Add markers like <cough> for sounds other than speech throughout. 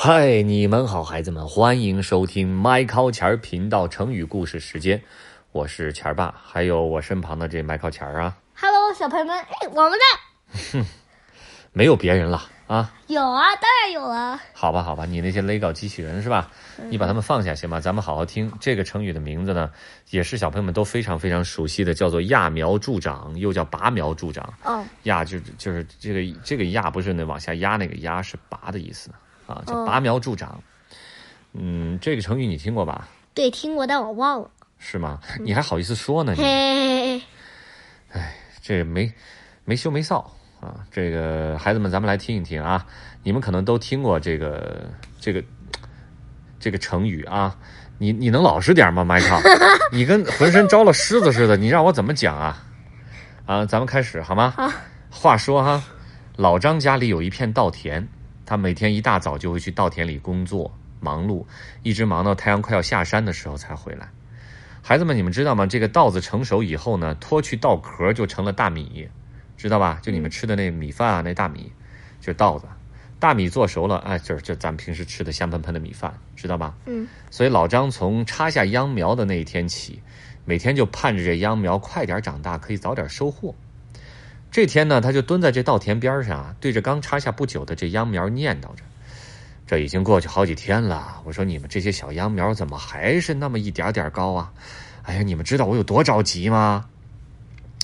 嗨，你们好，孩子们，欢迎收听麦考钱儿频道成语故事时间，我是钱儿爸，还有我身旁的这麦考钱儿啊，Hello，小朋友们，哎，我们的 <laughs> 没有别人了啊。有啊，当然有啊。好吧，好吧，你那些勒稿机器人是吧？你把它们放下行吗？咱们好好听。这个成语的名字呢，也是小朋友们都非常非常熟悉的，叫做揠苗助长，又叫拔苗助长。嗯，揠就就是这个这个揠不是那往下压那个压，是拔的意思啊，叫哦拔苗助长。嗯，这个成语你听过吧？对，听过，但我忘了。是吗？你还好意思说呢？嘿你嘿嘿，这没没羞没臊啊！这个孩子们，咱们来听一听啊！你们可能都听过这个这个这个成语啊。你你能老实点吗，麦克？<laughs> 你跟浑身招了虱子似的，你让我怎么讲啊？啊，咱们开始好吗？好。话说哈，老张家里有一片稻田，他每天一大早就会去稻田里工作忙碌，一直忙到太阳快要下山的时候才回来。孩子们，你们知道吗？这个稻子成熟以后呢，脱去稻壳就成了大米，知道吧？就你们吃的那米饭啊，那大米就是稻子。大米做熟了，哎，就是就咱们平时吃的香喷喷的米饭，知道吧？嗯。所以老张从插下秧苗的那一天起，每天就盼着这秧苗快点长大，可以早点收获。这天呢，他就蹲在这稻田边上啊，对着刚插下不久的这秧苗念叨着：“这已经过去好几天了，我说你们这些小秧苗怎么还是那么一点点高啊？哎呀，你们知道我有多着急吗？”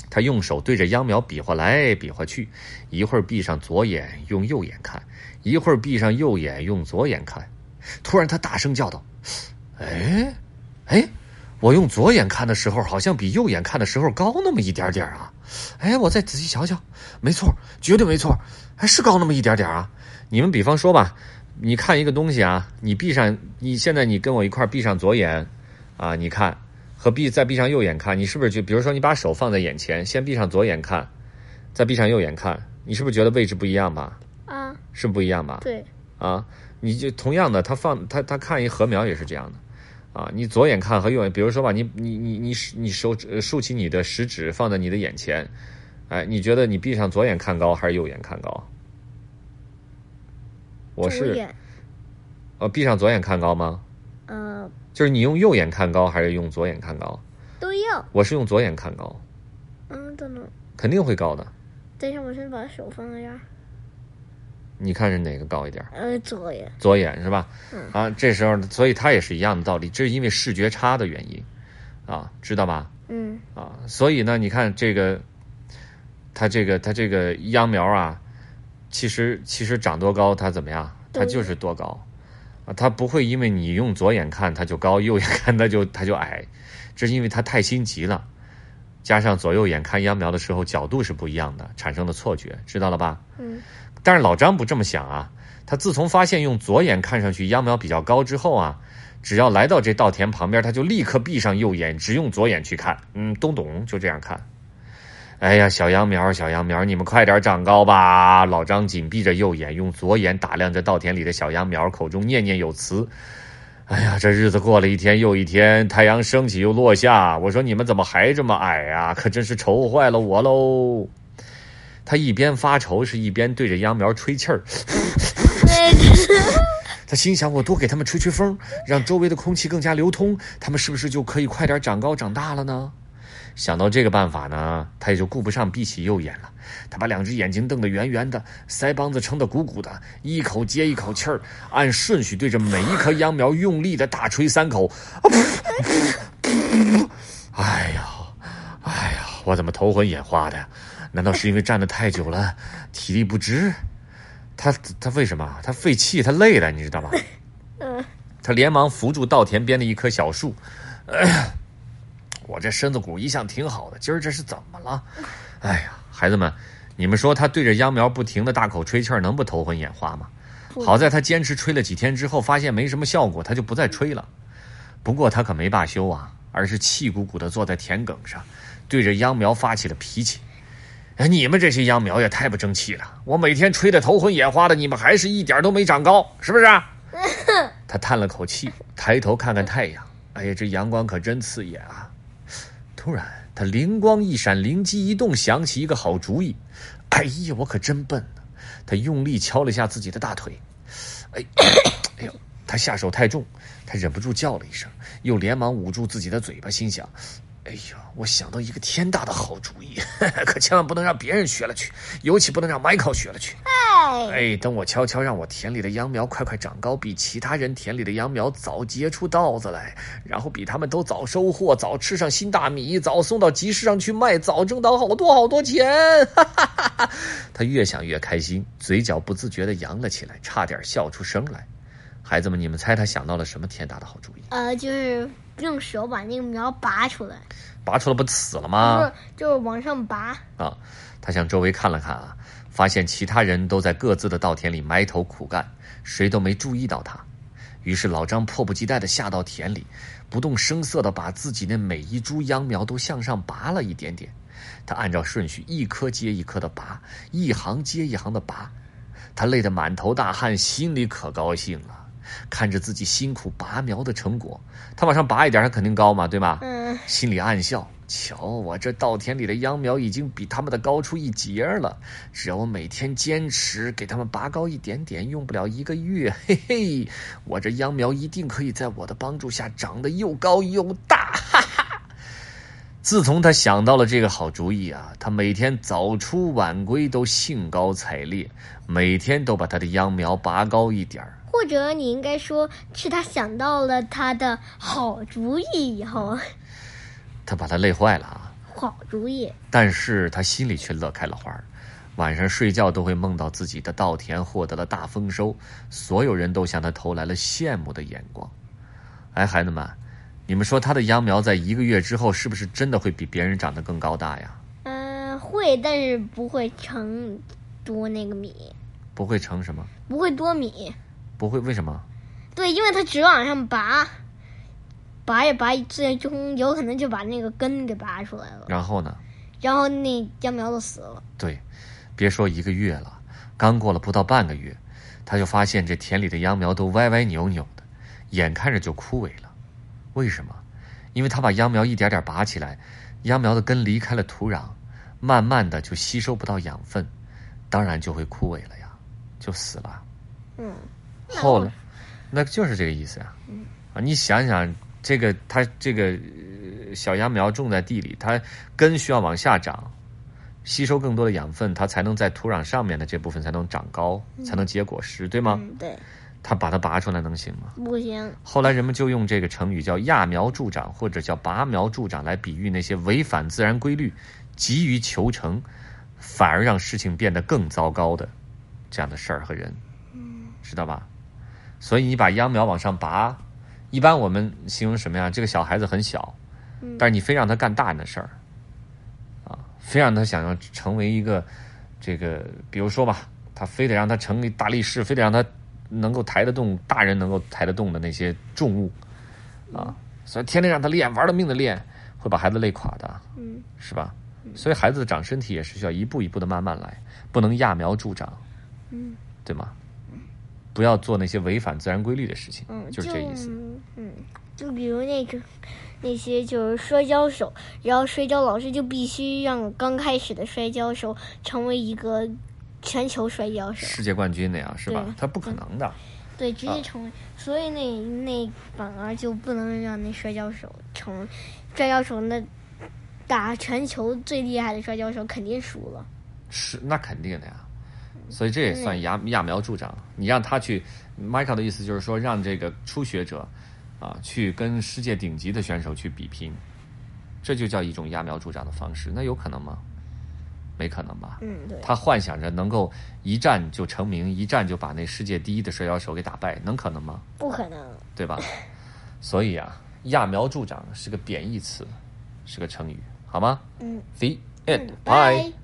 他用手对着秧苗比划来比划去，一会儿闭上左眼用右眼看，一会儿闭上右眼用左眼看。突然，他大声叫道：“哎，哎，我用左眼看的时候，好像比右眼看的时候高那么一点点啊！哎，我再仔细瞧瞧，没错，绝对没错，还是高那么一点点啊！你们比方说吧，你看一个东西啊，你闭上，你现在你跟我一块闭上左眼，啊，你看。”和闭再闭上右眼看，你是不是就比如说你把手放在眼前，先闭上左眼看，再闭上右眼看，你是不是觉得位置不一样吧？啊，是不一样吧？对，啊，你就同样的，他放他他看一禾苗也是这样的，啊，你左眼看和右眼，比如说吧，你你你你你手指竖起你的食指放在你的眼前，哎，你觉得你闭上左眼看高还是右眼看高？我是，呃，闭上左眼看高吗？嗯，就是你用右眼看高还是用左眼看高？都要。我是用左眼看高，嗯，等等，肯定会高的。等一下，我先把手放在这儿。你看是哪个高一点？呃，左眼。左眼是吧？嗯。啊，这时候，所以它也是一样的道理，这是因为视觉差的原因，啊，知道吧？嗯。啊，所以呢，你看这个，它这个它这个秧苗啊，其实其实长多高，它怎么样？它就是多高。啊，它不会因为你用左眼看它就高，右眼看它就它就矮，这是因为它太心急了，加上左右眼看秧苗的时候角度是不一样的，产生的错觉，知道了吧？嗯。但是老张不这么想啊，他自从发现用左眼看上去秧苗比较高之后啊，只要来到这稻田旁边，他就立刻闭上右眼，只用左眼去看。嗯，咚咚就这样看。哎呀，小秧苗，小秧苗，你们快点长高吧！老张紧闭着右眼，用左眼打量着稻田里的小秧苗，口中念念有词。哎呀，这日子过了一天又一天，太阳升起又落下。我说你们怎么还这么矮呀？可真是愁坏了我喽！他一边发愁，是一边对着秧苗吹气儿。<laughs> 他心想：我多给他们吹吹风，让周围的空气更加流通，他们是不是就可以快点长高长大了呢？想到这个办法呢，他也就顾不上闭起右眼了。他把两只眼睛瞪得圆圆的，腮帮子撑得鼓鼓的，一口接一口气儿，按顺序对着每一棵秧苗用力的大吹三口。<laughs> 哎呀，哎呀，我怎么头昏眼花的？难道是因为站得太久了，体力不支？他他为什么？他废气，他累了，你知道吗？<laughs> 嗯。他连忙扶住稻田边的一棵小树。哎呀，我这身子骨一向挺好的，今儿这是怎么了？哎呀，孩子们，你们说他对着秧苗不停的大口吹气儿，能不头昏眼花吗？好在他坚持吹了几天之后，发现没什么效果，他就不再吹了。不过他可没罢休啊，而是气鼓鼓的坐在田埂上，对着秧苗发起了脾气。哎，你们这些秧苗也太不争气了！我每天吹得头昏眼花的，你们还是一点都没长高，是不是？<laughs> 他叹了口气，抬头看看太阳。哎呀，这阳光可真刺眼啊！突然，他灵光一闪，灵机一动，想起一个好主意。哎呀，我可真笨呢！他用力敲了一下自己的大腿。哎，<coughs> 哎呦他下手太重，他忍不住叫了一声，又连忙捂住自己的嘴巴，心想：“哎呀，我想到一个天大的好主意，<laughs> 可千万不能让别人学了去，尤其不能让迈克学了去。哎，哎，等我悄悄让我田里的秧苗快快长高，比其他人田里的秧苗早结出稻子来，然后比他们都早收获，早吃上新大米，早送到集市上去卖，早挣到好多好多钱。哈哈哈哈他越想越开心，嘴角不自觉地扬了起来，差点笑出声来。孩子们，你们猜他想到了什么天大的好主意？呃，就是用手把那个苗拔出来，拔出来不死了不吗是？就是往上拔。啊，他向周围看了看啊，发现其他人都在各自的稻田里埋头苦干，谁都没注意到他。于是老张迫不及待地下到田里，不动声色地把自己那每一株秧苗都向上拔了一点点。他按照顺序一颗接一颗地拔，一行接一行地拔。他累得满头大汗，心里可高兴了。看着自己辛苦拔苗的成果，他往上拔一点，他肯定高嘛，对吧？嗯，心里暗笑：瞧，我这稻田里的秧苗已经比他们的高出一截了。只要我每天坚持给他们拔高一点点，用不了一个月，<laughs> 嘿嘿，我这秧苗一定可以在我的帮助下长得又高又大，<laughs> 哈哈。自从他想到了这个好主意啊，他每天早出晚归都兴高采烈，每天都把他的秧苗拔高一点儿。或者你应该说是他想到了他的好主意以后，他把他累坏了啊。好主意。但是他心里却乐开了花儿，晚上睡觉都会梦到自己的稻田获得了大丰收，所有人都向他投来了羡慕的眼光。哎，孩子们，你们说他的秧苗在一个月之后是不是真的会比别人长得更高大呀？嗯、会，但是不会成多那个米，不会成什么？不会多米。不会？为什么？对，因为它只往上拔，拔也拔，最终有可能就把那个根给拔出来了，然后呢？然后那秧苗都死了。对，别说一个月了，刚过了不到半个月，他就发现这田里的秧苗都歪歪扭扭的，眼看着就枯萎了。为什么？因为他把秧苗一点点拔起来，秧苗的根离开了土壤，慢慢的就吸收不到养分，当然就会枯萎了呀，就死了。嗯，后来，那就是这个意思呀。啊，你想想，这个它这个呃小秧苗种在地里，它根需要往下长，吸收更多的养分，它才能在土壤上面的这部分才能长高，才能结果实，对吗？嗯，对，它把它拔出来能行吗？不行。后来人们就用这个成语叫“揠苗助长”或者叫“拔苗助长”来比喻那些违反自然规律、急于求成，反而让事情变得更糟糕的这样的事儿和人，知道吧？所以你把秧苗往上拔，一般我们形容什么呀？这个小孩子很小，但是你非让他干大人的事儿，啊，非让他想要成为一个这个，比如说吧，他非得让他成为大力士，非得让他能够抬得动大人能够抬得动的那些重物，啊，所以天天让他练，玩了命的练，会把孩子累垮的，嗯，是吧？所以孩子长身体也是需要一步一步的慢慢来，不能揠苗助长，嗯，对吗？不要做那些违反自然规律的事情，嗯，就是这意思。嗯，就比如那个那些就是摔跤手，然后摔跤老师就必须让刚开始的摔跤手成为一个全球摔跤手，世界冠军那样是吧？他不可能的。对，直接成为，所以那那反而就不能让那摔跤手成摔跤手那打全球最厉害的摔跤手肯定输了。是，那肯定的呀。所以这也算揠揠苗助长。你让他去，Michael 的意思就是说，让这个初学者啊，去跟世界顶级的选手去比拼，这就叫一种揠苗助长的方式。那有可能吗？没可能吧？嗯，对，他幻想着能够一战就成名，一战就把那世界第一的摔跤手给打败，能可能吗？不可能。对吧？<laughs> 所以啊，揠苗助长是个贬义词，是个成语，好吗嗯？The end. 拜 Bye.